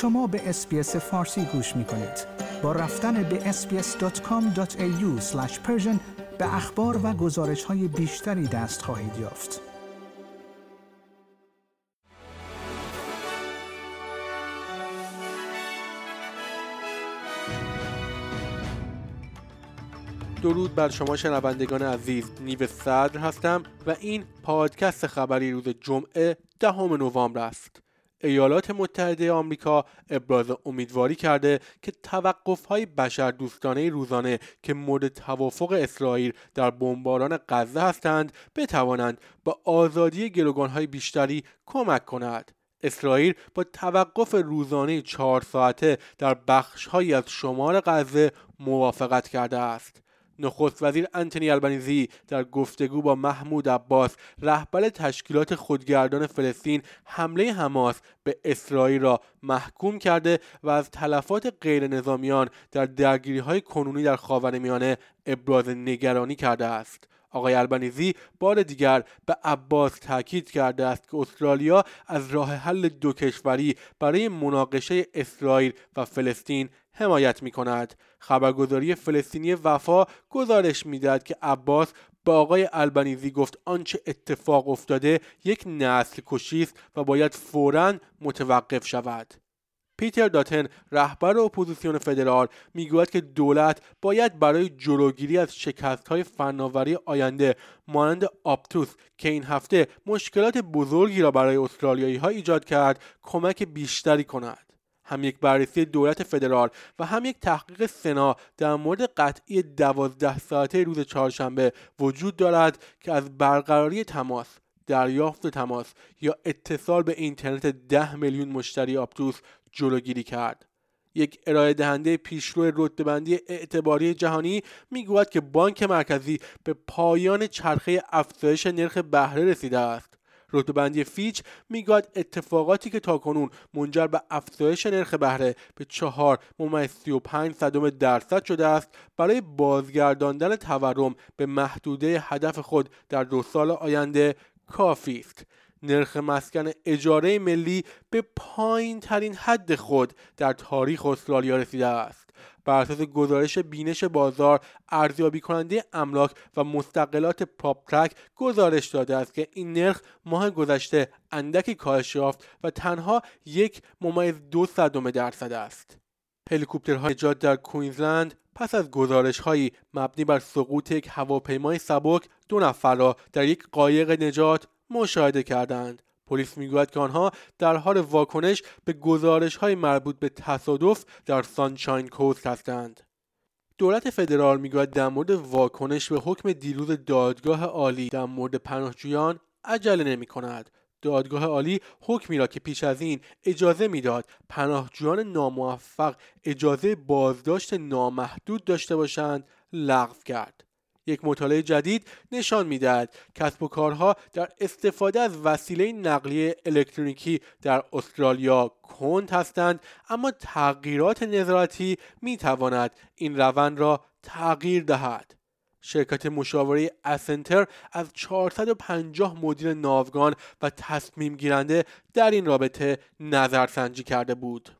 شما به SBS فارسی گوش می کنید. با رفتن به sbs.com.au به اخبار و گزارش های بیشتری دست خواهید یافت. درود بر شما شنوندگان عزیز نیو صدر هستم و این پادکست خبری روز جمعه دهم نوامبر است ایالات متحده آمریکا ابراز امیدواری کرده که توقف‌های بشردوستانه روزانه که مورد توافق اسرائیل در بمباران غزه هستند بتوانند با آزادی گروگانهای بیشتری کمک کند. اسرائیل با توقف روزانه چهار ساعته در بخشهایی از شمال غزه موافقت کرده است. نخست وزیر انتونی البنیزی در گفتگو با محمود عباس رهبر تشکیلات خودگردان فلسطین حمله حماس به اسرائیل را محکوم کرده و از تلفات غیر نظامیان در درگیری های کنونی در خاورمیانه ابراز نگرانی کرده است. آقای البنیزی بار دیگر به عباس تاکید کرده است که استرالیا از راه حل دو کشوری برای مناقشه اسرائیل و فلسطین حمایت می کند. خبرگزاری فلسطینی وفا گزارش می‌دهد که عباس به آقای آلبانیزی گفت آنچه اتفاق افتاده یک نسل کشی است و باید فورا متوقف شود. پیتر داتن رهبر اپوزیسیون فدرال می‌گوید که دولت باید برای جلوگیری از شکست های فناوری آینده مانند آپتوس که این هفته مشکلات بزرگی را برای استرالیایی ها ایجاد کرد کمک بیشتری کند. هم یک بررسی دولت فدرال و هم یک تحقیق سنا در مورد قطعی دوازده ساعته روز چهارشنبه وجود دارد که از برقراری تماس دریافت تماس یا اتصال به اینترنت ده میلیون مشتری آپتوس جلوگیری کرد. یک ارائه دهنده پیشرو رتبه‌بندی اعتباری جهانی می‌گوید که بانک مرکزی به پایان چرخه افزایش نرخ بهره رسیده است. رتبه‌بندی فیچ می‌گوید اتفاقاتی که تاکنون منجر به افزایش نرخ بهره به چهار ممیز 35 صدم درصد شده است برای بازگرداندن تورم به محدوده هدف خود در دو سال آینده کافی است. نرخ مسکن اجاره ملی به پایین ترین حد خود در تاریخ استرالیا رسیده است. بر اساس گزارش بینش بازار ارزیابی کننده املاک و مستقلات پاپ گزارش داده است که این نرخ ماه گذشته اندکی کاهش یافت و تنها یک ممیز دو صدم درصد است. هلیکوپترهای نجات در کوینزلند پس از گزارش هایی مبنی بر سقوط یک هواپیمای سبک دو نفر را در یک قایق نجات مشاهده کردند. پلیس می‌گوید که آنها در حال واکنش به گزارش های مربوط به تصادف در سانشاین کوست هستند. دولت فدرال می‌گوید در مورد واکنش به حکم دیروز دادگاه عالی در مورد پناهجویان عجله نمی کند دادگاه عالی حکمی را که پیش از این اجازه می‌داد پناهجویان ناموفق اجازه بازداشت نامحدود داشته باشند لغو کرد. یک مطالعه جدید نشان می‌دهد کسب و کارها در استفاده از وسیله نقلیه الکترونیکی در استرالیا کند هستند اما تغییرات نظارتی می تواند این روند را تغییر دهد شرکت مشاوره اسنتر از 450 مدیر ناوگان و تصمیم گیرنده در این رابطه نظرسنجی کرده بود.